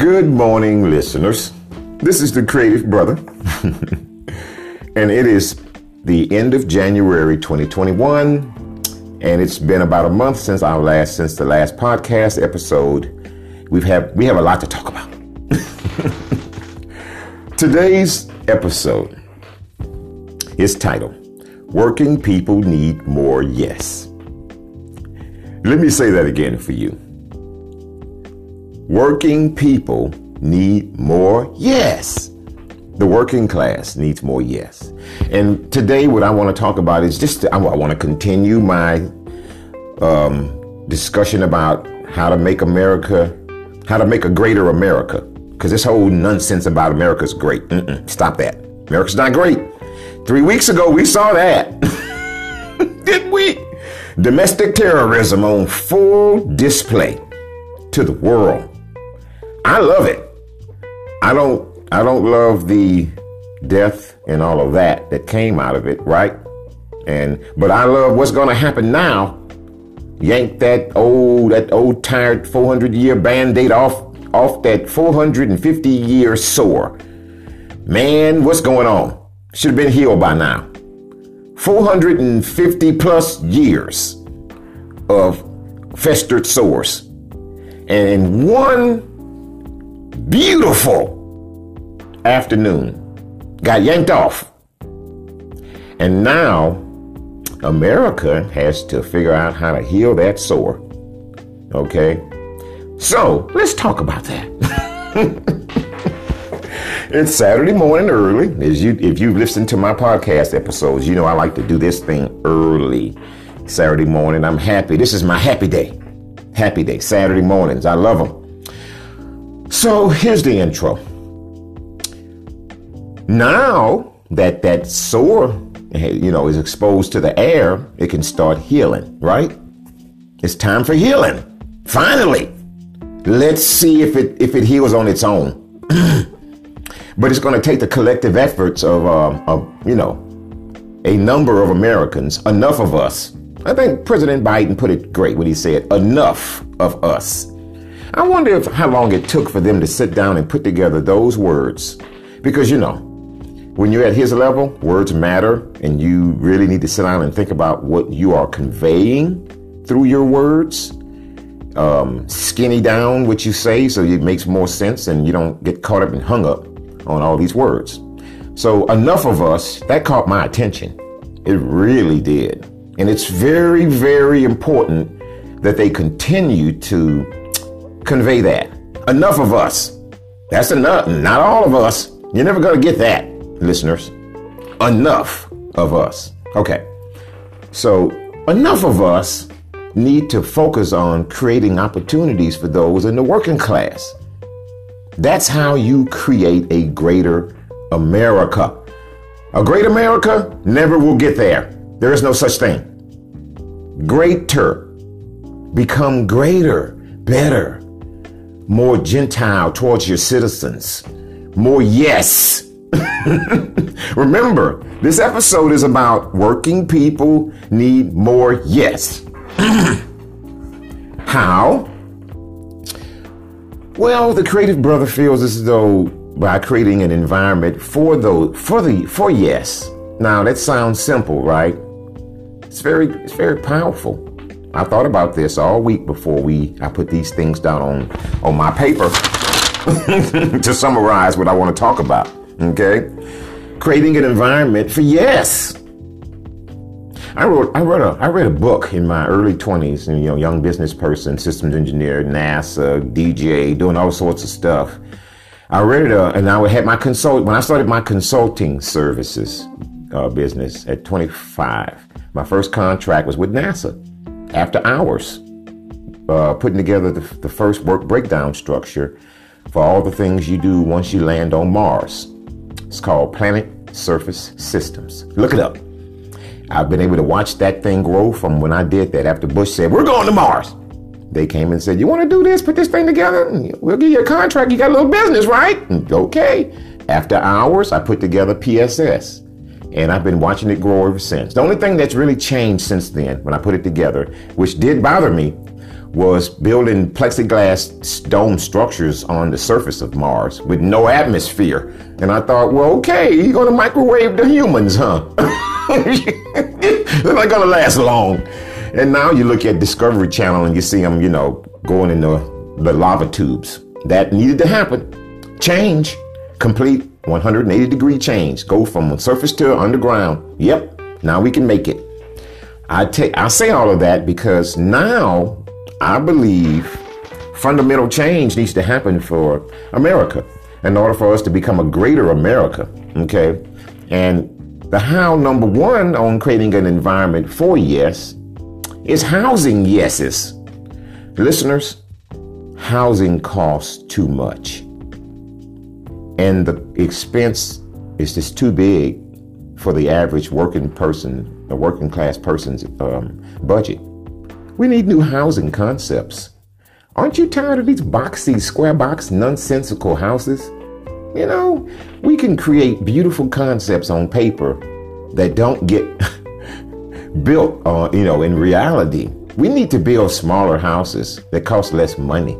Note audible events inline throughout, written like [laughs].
Good morning, listeners. This is the Creative Brother, [laughs] and it is the end of January 2021, and it's been about a month since our last since the last podcast episode. We've had we have a lot to talk about. [laughs] Today's episode is titled "Working People Need More Yes." Let me say that again for you. Working people need more yes. The working class needs more yes. And today, what I want to talk about is just, I want to continue my um, discussion about how to make America, how to make a greater America. Because this whole nonsense about America is great. Mm-mm, stop that. America's not great. Three weeks ago, we saw that. [laughs] Didn't we? Domestic terrorism on full display to the world. I love it. I don't I don't love the death and all of that that came out of it, right? And but I love what's going to happen now. Yank that old that old tired 400 year band-aid off off that 450 year sore. Man, what's going on? Should have been healed by now. 450 plus years of festered sores. And one beautiful afternoon got yanked off. And now America has to figure out how to heal that sore. Okay? So let's talk about that. [laughs] it's Saturday morning early. As you if you've listened to my podcast episodes, you know I like to do this thing early. Saturday morning. I'm happy. This is my happy day. Happy day. Saturday mornings. I love them. So here's the intro. Now that that sore, you know, is exposed to the air, it can start healing, right? It's time for healing. Finally. Let's see if it if it heals on its own. [clears throat] but it's going to take the collective efforts of, uh, of, you know, a number of Americans, enough of us. I think President Biden put it great when he said, enough of us. I wonder if how long it took for them to sit down and put together those words. Because you know, when you're at his level, words matter, and you really need to sit down and think about what you are conveying through your words. Um, skinny down what you say so it makes more sense and you don't get caught up and hung up on all these words. So, enough of us, that caught my attention. It really did. And it's very, very important that they continue to convey that. Enough of us. That's enough. Not all of us. You're never going to get that, listeners. Enough of us. Okay. So, enough of us need to focus on creating opportunities for those in the working class. That's how you create a greater America. A great America never will get there. There is no such thing. Greater. Become greater, better, more Gentile towards your citizens, more yes. [laughs] Remember, this episode is about working people need more yes. [clears throat] How? Well, the creative brother feels as though by creating an environment for those for the for yes. Now that sounds simple, right? It's very it's very powerful. I thought about this all week before we I put these things down on on my paper [laughs] to summarize what I want to talk about. Okay, creating an environment for yes. I wrote I wrote a I read a book in my early twenties, you know, young business person, systems engineer, NASA, DJ, doing all sorts of stuff. I read it, uh, and I had my consult when I started my consulting services uh, business at 25. My first contract was with NASA after hours, uh, putting together the, the first work breakdown structure for all the things you do once you land on Mars. It's called Planet Surface Systems. Look it up. I've been able to watch that thing grow from when I did that after Bush said, We're going to Mars. They came and said, You want to do this? Put this thing together? We'll give you a contract. You got a little business, right? Okay. After hours, I put together PSS and I've been watching it grow ever since. The only thing that's really changed since then, when I put it together, which did bother me, was building plexiglass dome structures on the surface of Mars with no atmosphere. And I thought, well, okay, you're to microwave the humans, huh? [laughs] They're not to last long. And now you look at Discovery Channel and you see them, you know, going in the, the lava tubes. That needed to happen. Change, complete 180 degree change. Go from surface to underground. Yep, now we can make it. I take I say all of that because now I believe fundamental change needs to happen for America in order for us to become a greater America. Okay. And the how number one on creating an environment for yes is housing yeses. Listeners, housing costs too much. And the expense is just too big for the average working person, a working class person's um, budget. We need new housing concepts. Aren't you tired of these boxy, square box, nonsensical houses? You know, we can create beautiful concepts on paper that don't get [laughs] built, uh, you know, in reality. We need to build smaller houses that cost less money.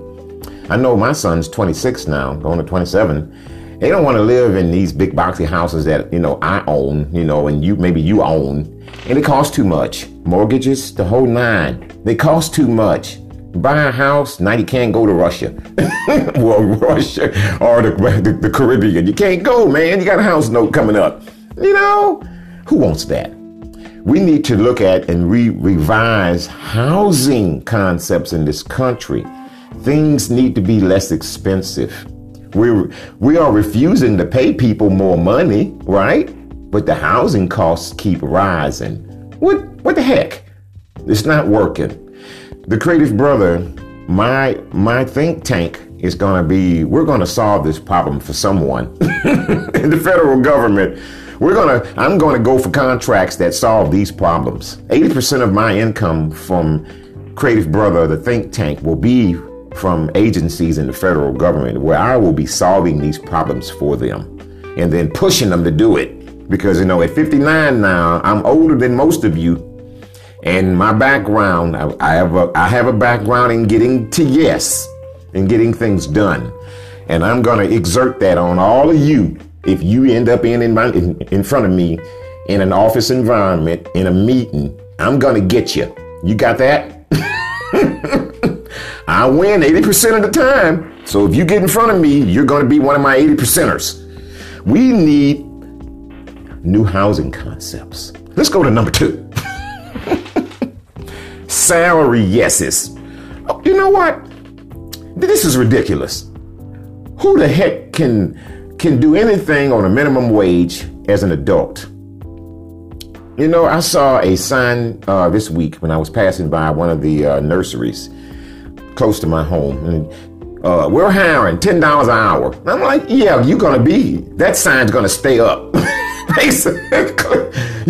I know my son's 26 now, going to 27 they don't want to live in these big boxy houses that, you know, I own, you know, and you maybe you own. And it costs too much. Mortgages, the whole nine. They cost too much. Buy a house, now you can't go to Russia. [laughs] well, Russia or the, the, the Caribbean. You can't go, man. You got a house note coming up. You know, who wants that? We need to look at and re- revise housing concepts in this country. Things need to be less expensive. We we are refusing to pay people more money, right? But the housing costs keep rising. What what the heck? It's not working. The Creative Brother, my my think tank is going to be we're going to solve this problem for someone [laughs] the federal government. We're to I'm going to go for contracts that solve these problems. 80% of my income from Creative Brother, the think tank will be from agencies in the federal government where I will be solving these problems for them and then pushing them to do it. Because, you know, at 59 now, I'm older than most of you. And my background, I, I have a, I have a background in getting to yes and getting things done. And I'm going to exert that on all of you if you end up in, in, my, in, in front of me in an office environment, in a meeting. I'm going to get you. You got that? I win 80% of the time. So if you get in front of me, you're going to be one of my 80 percenters. We need new housing concepts. Let's go to number two. [laughs] Salary yeses. Oh, you know what? This is ridiculous. Who the heck can can do anything on a minimum wage as an adult? You know, I saw a sign uh, this week when I was passing by one of the uh, nurseries close to my home. And uh, we're hiring ten dollars an hour. I'm like, yeah, you're gonna be. That sign's gonna stay up. [laughs] you're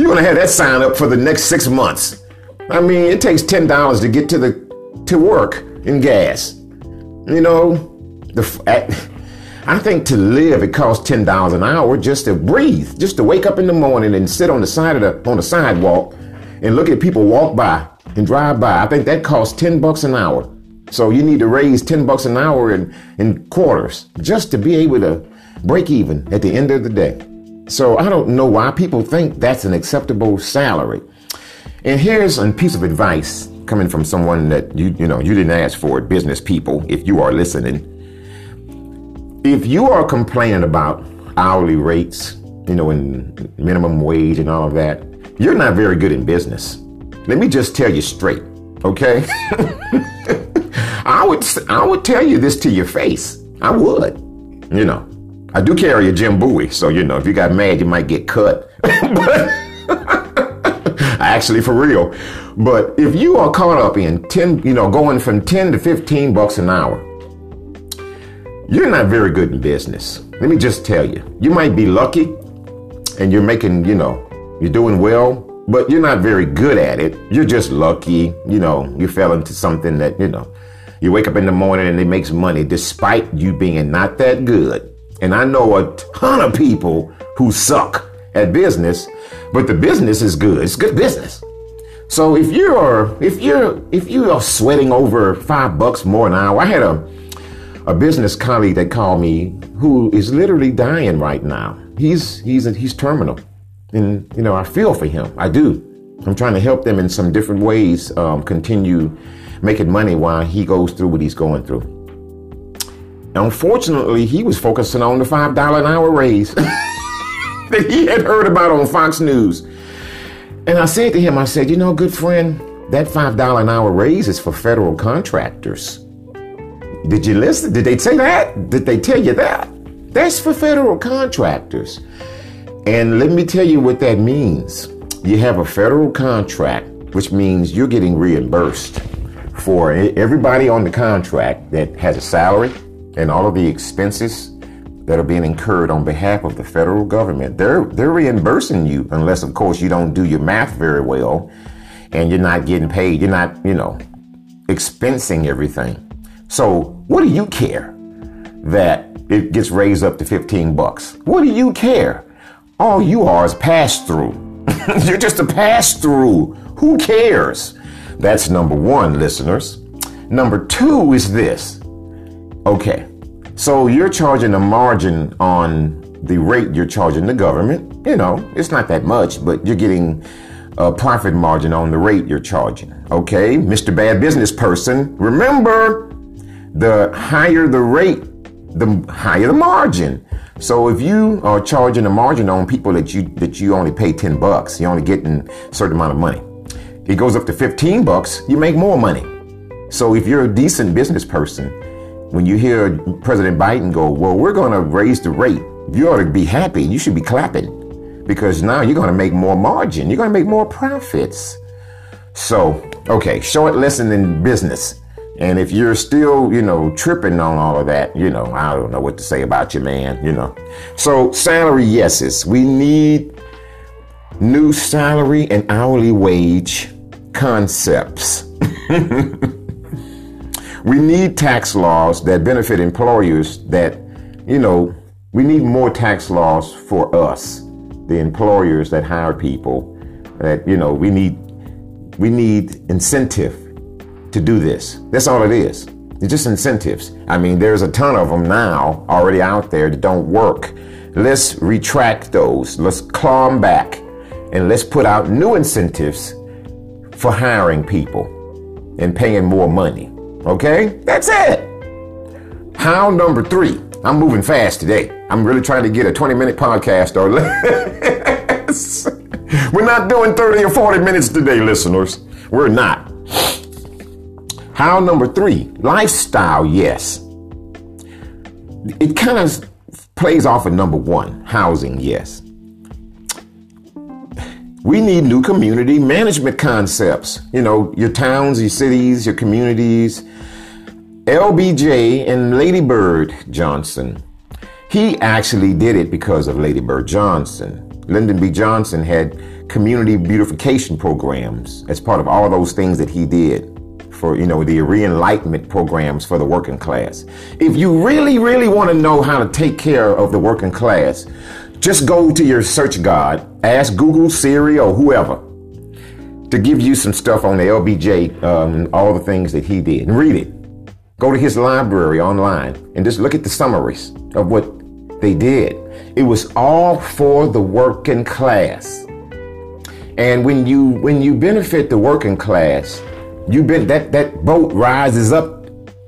gonna have that sign up for the next six months. I mean, it takes ten dollars to get to the to work in gas. You know, the I think to live it costs ten dollars an hour just to breathe, just to wake up in the morning and sit on the side of the on the sidewalk and look at people walk by and drive by. I think that costs ten bucks an hour. So you need to raise 10 bucks an hour in, in quarters just to be able to break even at the end of the day. So I don't know why people think that's an acceptable salary. And here's a piece of advice coming from someone that you you know you didn't ask for it, business people, if you are listening. If you are complaining about hourly rates, you know, and minimum wage and all of that, you're not very good in business. Let me just tell you straight, okay? [laughs] I would I would tell you this to your face. I would. You know. I do carry a Jim Bowie, so you know, if you got mad, you might get cut. [laughs] Actually, for real. But if you are caught up in 10, you know, going from 10 to 15 bucks an hour, you're not very good in business. Let me just tell you. You might be lucky and you're making, you know, you're doing well, but you're not very good at it. You're just lucky, you know, you fell into something that, you know, you wake up in the morning and it makes money despite you being not that good. And I know a ton of people who suck at business, but the business is good. It's good business. So if you're if you're if you are sweating over five bucks more an hour, I had a a business colleague that called me who is literally dying right now. He's he's he's terminal, and you know I feel for him. I do. I'm trying to help them in some different ways. Um, continue making money while he goes through what he's going through. Unfortunately, he was focusing on the five dollar an hour raise [laughs] that he had heard about on Fox News. And I said to him, I said, you know, good friend, that five dollar an hour raise is for federal contractors. Did you listen? Did they say that? Did they tell you that? That's for federal contractors. And let me tell you what that means. You have a federal contract, which means you're getting reimbursed for everybody on the contract that has a salary and all of the expenses that are being incurred on behalf of the federal government. They're they're reimbursing you unless of course you don't do your math very well and you're not getting paid. You're not, you know, expensing everything. So, what do you care that it gets raised up to 15 bucks? What do you care? All you are is pass through. [laughs] you're just a pass through. Who cares? That's number one, listeners. Number two is this. Okay, so you're charging a margin on the rate you're charging the government. You know, it's not that much, but you're getting a profit margin on the rate you're charging. Okay, Mr. Bad Business Person, remember the higher the rate, the higher the margin. So if you are charging a margin on people that you that you only pay 10 bucks, you're only getting a certain amount of money. It goes up to 15 bucks, you make more money. So if you're a decent business person, when you hear President Biden go, well, we're going to raise the rate, you ought to be happy. You should be clapping because now you're going to make more margin. You're going to make more profits. So, okay, short lesson in business. And if you're still, you know, tripping on all of that, you know, I don't know what to say about you, man, you know. So, salary yeses. We need new salary and hourly wage concepts. we need tax laws that benefit employers that, you know, we need more tax laws for us, the employers that hire people that, you know, we need we need incentive to do this. That's all it is. It's just incentives. I mean, there's a ton of them now already out there that don't work. Let's retract those. Let's claw them back and let's put out new incentives for hiring people and paying more money. Okay? That's it. How number three. I'm moving fast today. I'm really trying to get a 20 minute podcast or less. [laughs] We're not doing 30 or 40 minutes today, listeners. We're not. How number three. Lifestyle, yes. It kind of plays off of number one. Housing, yes. We need new community management concepts. You know, your towns, your cities, your communities. LBJ and Lady Bird Johnson. He actually did it because of Lady Bird Johnson. Lyndon B. Johnson had community beautification programs as part of all those things that he did for, you know, the re-enlightenment programs for the working class. If you really, really want to know how to take care of the working class, just go to your search guard, ask Google, Siri, or whoever to give you some stuff on the LBJ, um, all the things that he did, and read it. Go to his library online and just look at the summaries of what they did. It was all for the working class. And when you when you benefit the working class, you been that that boat rises up.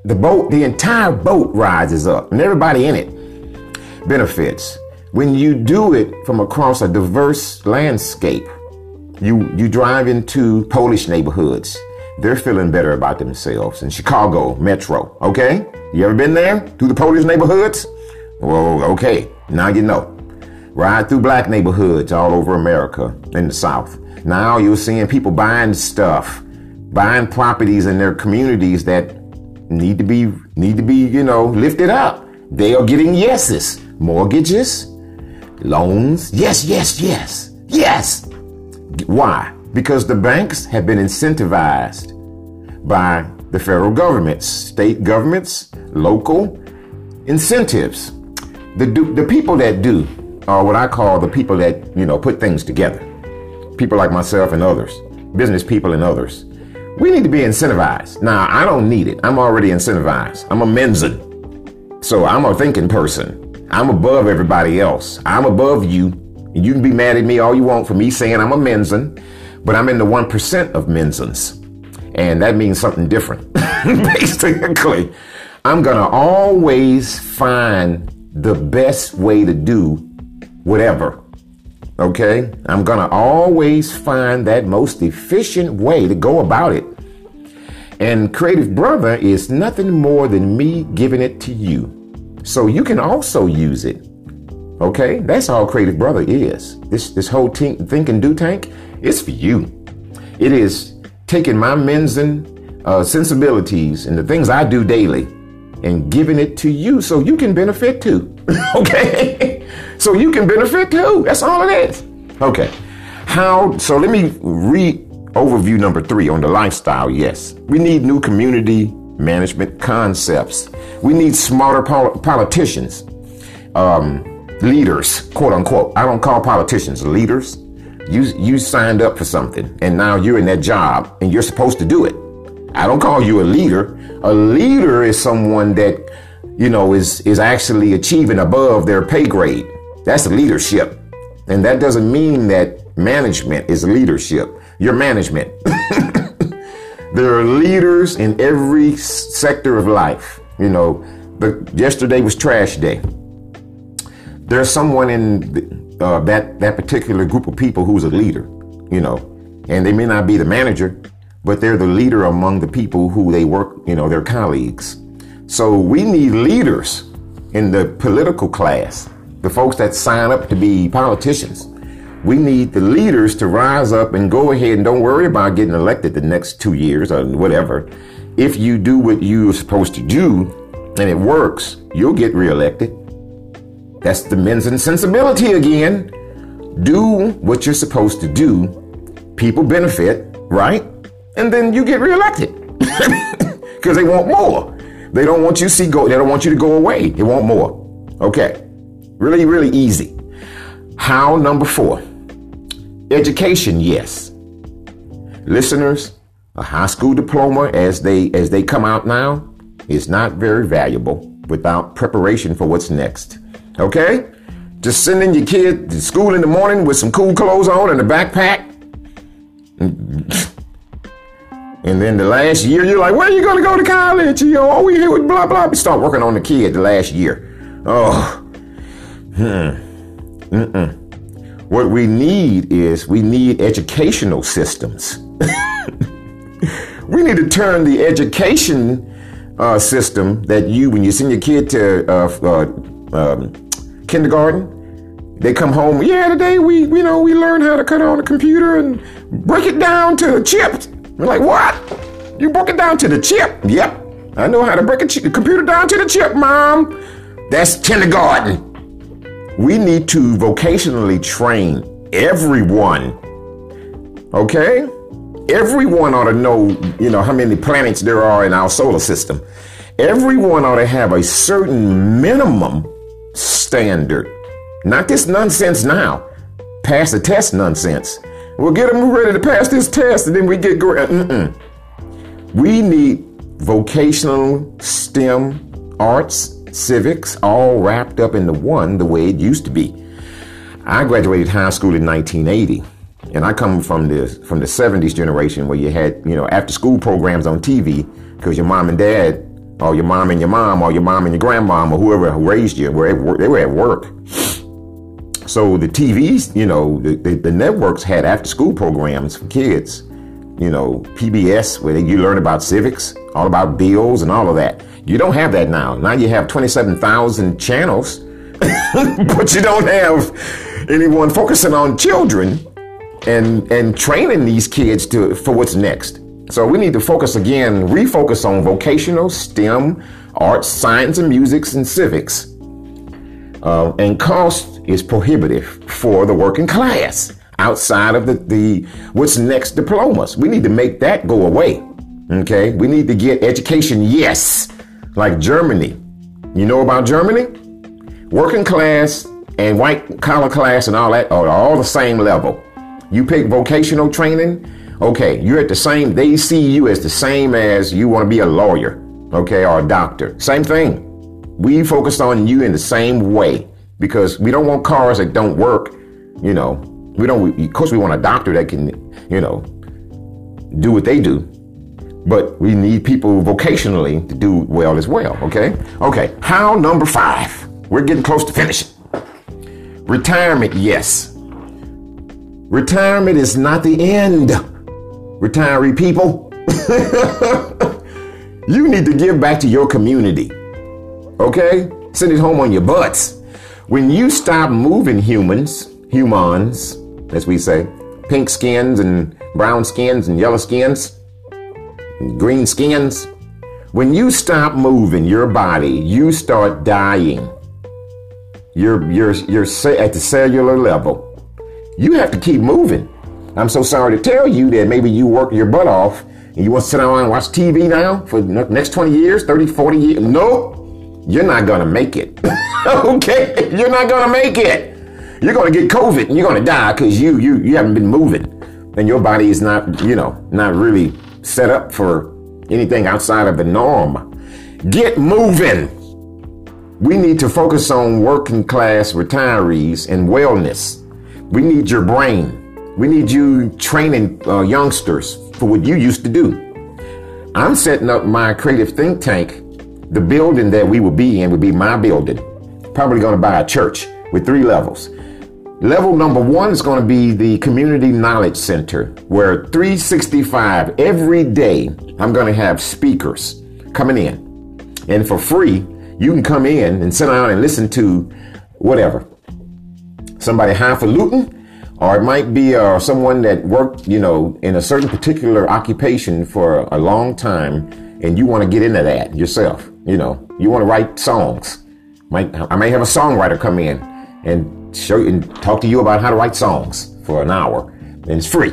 The boat, the entire boat rises up, and everybody in it benefits. When you do it from across a diverse landscape, you, you drive into Polish neighborhoods. They're feeling better about themselves. In Chicago, Metro, okay? You ever been there? Through the Polish neighborhoods? Well, okay, now you know. Ride through black neighborhoods all over America in the South. Now you're seeing people buying stuff, buying properties in their communities that need to be need to be, you know, lifted up. They are getting yeses, mortgages, loans. Yes, yes, yes, yes. Why? Because the banks have been incentivized by the federal government, state governments, local incentives. The, the people that do are what I call the people that, you know, put things together. People like myself and others. business people and others. We need to be incentivized. Now, I don't need it. I'm already incentivized. I'm a Mensan. So I'm a thinking person. I'm above everybody else. I'm above you. And you can be mad at me all you want for me saying I'm a Mensan, but I'm in the 1% of Mensans. And that means something different. [laughs] Basically, I'm going to always find the best way to do whatever. Okay? I'm going to always find that most efficient way to go about it. And Creative Brother is nothing more than me giving it to you. So you can also use it. Okay? That's all Creative Brother is. This this whole think, think and do tank is for you. It is taking my Mensan uh, sensibilities and the things I do daily and giving it to you so you can benefit too. [laughs] okay? so you can benefit too. That's all it is. Okay. How, so let me read overview number three on the lifestyle. Yes. We need new community management concepts. We need smarter pol- politicians, um, leaders, quote unquote. I don't call politicians leaders. You, you signed up for something and now you're in that job and you're supposed to do it. I don't call you a leader. A leader is someone that, you know, is, is actually achieving above their pay grade. That's leadership. And that doesn't mean that management is leadership. You're management. There are leaders in every sector of life. You know, but yesterday was trash day. There's someone in uh, that that particular group of people who's a leader. You know, and they may not be the manager, but they're the leader among the people who they work, you know, their colleagues. So we need leaders in the political class, the folks that sign up to be politicians. We need the leaders to rise up and go ahead and don't worry about getting elected the next two years or whatever. If you do what you're supposed to do and it works, you'll get reelected. That's the Mensan sensibility again. Do what you're supposed to do. People benefit, right? and then you get reelected [laughs] because they want more. They don't want you see go. They don't want you to go away. They want more. Okay, really, really easy. How number four? Education, yes. Listeners, a high school diploma as they as they come out now is not very valuable without preparation for what's next. Okay? Just sending your kid to school in the morning with some cool clothes on and a backpack. [laughs] And then the last year, you're like, where are you going to go to college? You know, all we here with blah, blah. You start working on the kid the last year. Oh, hmm. Mm-mm. What we need is we need educational systems. [laughs] we need to turn the education uh, system that you, when you send your kid to uh, uh, um, kindergarten, they come home. Yeah, today we, you know, we learn how to cut on a computer and break it down to chips. We're like, what? You broke it down to the chip? Yep. I know how to break a ch- computer down to the chip, mom. That's kindergarten. We need to vocationally train everyone. Okay? Everyone ought to know, you know, how many planets there are in our solar system. Everyone ought to have a certain minimum standard. Not this nonsense now. Pass the test nonsense. We'll get them ready to pass this test and then we get great. We need vocational STEM, arts, civics, all wrapped up into one the way it used to be. I graduated high school in 1980, and I come from the from the 70s generation where you had you know after school programs on TV because your mom and dad, or your mom and your mom, or your mom and your grandmom, or whoever raised you, were they were at work. So the TVs, you know, the, the, the networks had after school programs for kids. You know, PBS, where you learn about civics, all about bills and all of that. You don't have that now. Now you have 27,000 channels, [laughs] but you don't have anyone focusing on children and and training these kids to for what's next. So we need to focus again, refocus on vocational, STEM, arts, science, and musics and civics. Uh, and cost is prohibitive for the working class outside of the, the what's next diplomas. We need to make that go away. Okay, we need to get education, yes, like Germany. You know about Germany? Working class and white collar class and all that are all the same level. You pick vocational training Okay, you're at the same, they see you as the same as you want to be a lawyer, okay, or a doctor. Same thing. We focus on you in the same way because we don't want cars that don't work, you know. We don't, of course, we want a doctor that can, you know, do what they do. But we need people vocationally to do well as well, okay? Okay, how number five. We're getting close to finishing. Retirement, yes. Retirement is not the end. Retiree people, [laughs] you need to give back to your community. Okay? Send it home on your butts. When you stop moving humans, humans, as we say, pink skins and brown skins and yellow skins, green skins, when you stop moving your body, you start dying. You're, you're, you're at the cellular level. You have to keep moving. I'm so sorry to tell you that maybe you work your butt off and you want to sit down and watch TV now for the next 20 years, 30, 40 years. No, you're not going to make it. [laughs] okay? You're not going to make it. You're going to get COVID and you're going to die because you, you, you haven't been moving and your body is not, you know, not really set up for anything outside of the norm. Get moving. We need to focus on working class retirees and wellness. We need your brain. We need you training uh, youngsters for what you used to do. I'm setting up my creative think tank. The building that we will be in will be my building. Probably going to buy a church with three levels. Level number one is going to be the Community Knowledge Center, where 365 every day I'm going to have speakers coming in. And for free, you can come in and sit down and listen to whatever. Somebody highfalutin, or it might be uh, someone that worked, you know, in a certain particular occupation for a long time, and you want to get into that yourself. You know, you want to write songs. Might I may have a songwriter come in and show and talk to you about how to write songs for an hour, and it's free.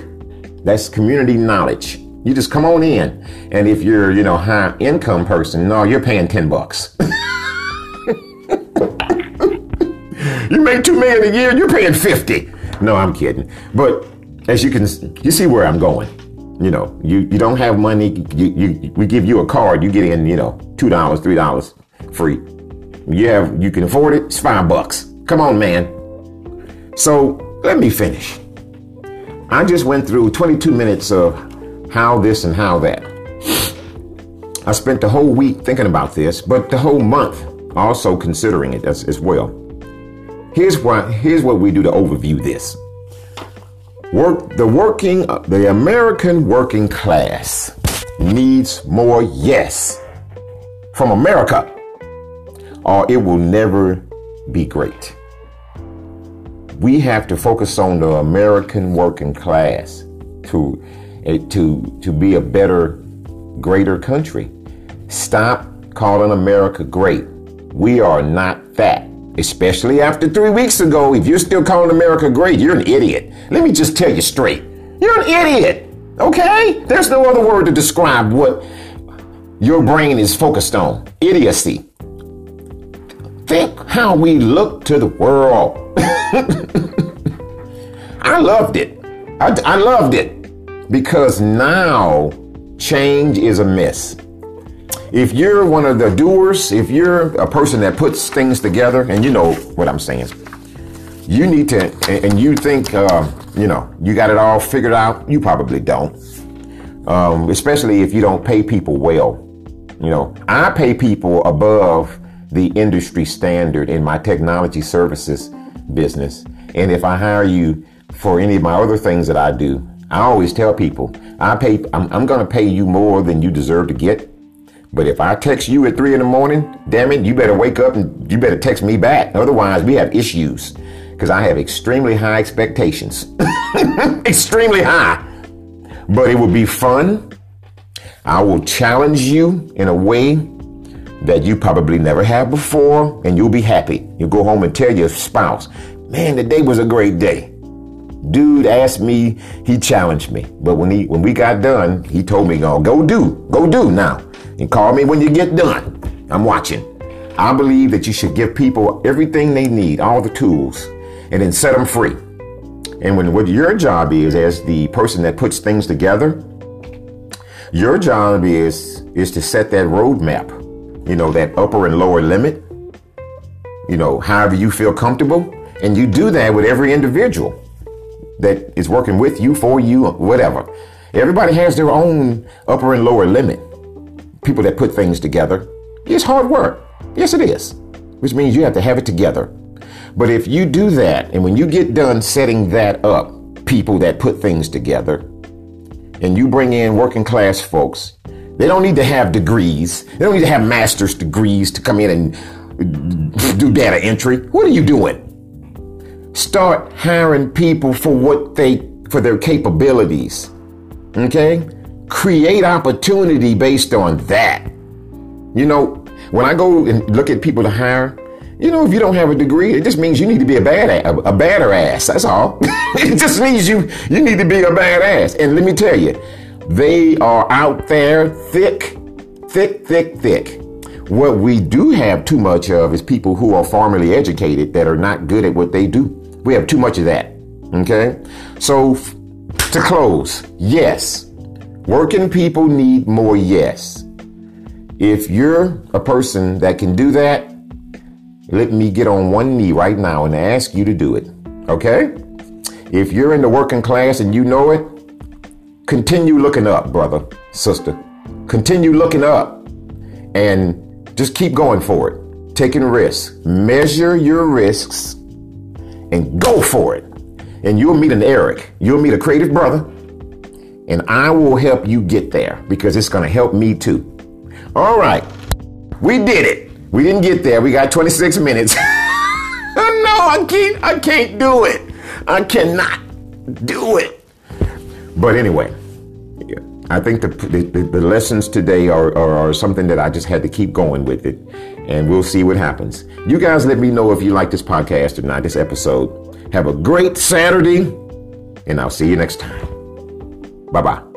That's community knowledge. You just come on in, and if you're, you know, high income person, no, you're paying ten bucks. [laughs] you make two million a year, you're paying 50. No, I'm kidding. But as you can, you see where I'm going. You know, you, you don't have money. You, you, we give you a card. You get in, you know, $2, $3 free. You have, you can afford it. It's five bucks. Come on, man. So let me finish. I just went through 22 minutes of how this and how that. I spent the whole week thinking about this, but the whole month also considering it as, as well. Here's what here's what we do to overview this. Work the working uh, the American working class needs more yes from America or it will never be great. We have to focus on the American working class to eh, to to be a better greater country. Stop calling America great. We are not that. Especially after three weeks ago, if you're still calling America great, you're an idiot. Let me just tell you straight. You're an idiot. Okay? There's no other word to describe what your brain is focused on. Idiocy. Think how we look to the world. [laughs] [laughs] I loved it. I, I loved it because now change is a mess. If you're one of the doers, if you're a person that puts things together, and you know what I'm saying, you need to, and you think, uh, you know, you got it all figured out, you probably don't. Um, especially if you don't pay people well. You know, I pay people above the industry standard in my technology services business. And if I hire you for any of my other things that I do, I always tell people, I pay, I'm, I'm going to pay you more than you deserve to get but if I text you at three in the morning, damn it, you better wake up and you better text me back. Otherwise, we have issues because I have extremely high expectations. [laughs] extremely high. But it will be fun. I will challenge you in a way that you probably never have before, and you'll be happy. You'll go home and tell your spouse, man, the day was a great day. Dude asked me, he challenged me. But when he when we got done, he told me, go, go do, go do now and call me when you get done. I'm watching. I believe that you should give people everything they need, all the tools, and then set them free. And when what your job is as the person that puts things together, your job is is to set that roadmap. You know, that upper and lower limit. You know, however you feel comfortable. And you do that with every individual that is working with you, for you, whatever. Everybody has their own upper and lower limit. People that put things together. It's hard work. Yes, it is. Which means you have to have it together. But if you do that, and when you get done setting that up, people that put things together, and you bring in working class folks, they don't need to have degrees. They don't need to have master's degrees to come in and do data entry. What are you doing? Start hiring people for what they for their capabilities. Okay? Create opportunity based on that. You know, when I go and look at people to hire, you know, if you don't have a degree, it just means you need to be a bad a, a badder ass. That's all. [laughs] it just means you you need to be a badass. And let me tell you, they are out there thick, thick, thick, thick. What we do have too much of is people who are formally educated that are not good at what they do. We have too much of that. Okay? So to close, yes. Working people need more yes. If you're a person that can do that, let me get on one knee right now and ask you to do it. Okay? If you're in the working class and you know it, continue looking up, brother, sister. Continue looking up and just keep going for it. Taking risks. Measure your risks and go for it. And you'll meet an Eric. You'll meet a creative brother. And I will help you get there because it's going to help me too. All right. We did it. We didn't get there. We got 26 minutes. [laughs] no, I can't. I can't do it. I cannot do it. But anyway, I think the, the, the lessons today are, are, are, something that I just had to keep going with it. And we'll see what happens. You guys let me know if you like this podcast or not, this episode. Have a great Saturday, and I'll see you next time. Bye bye.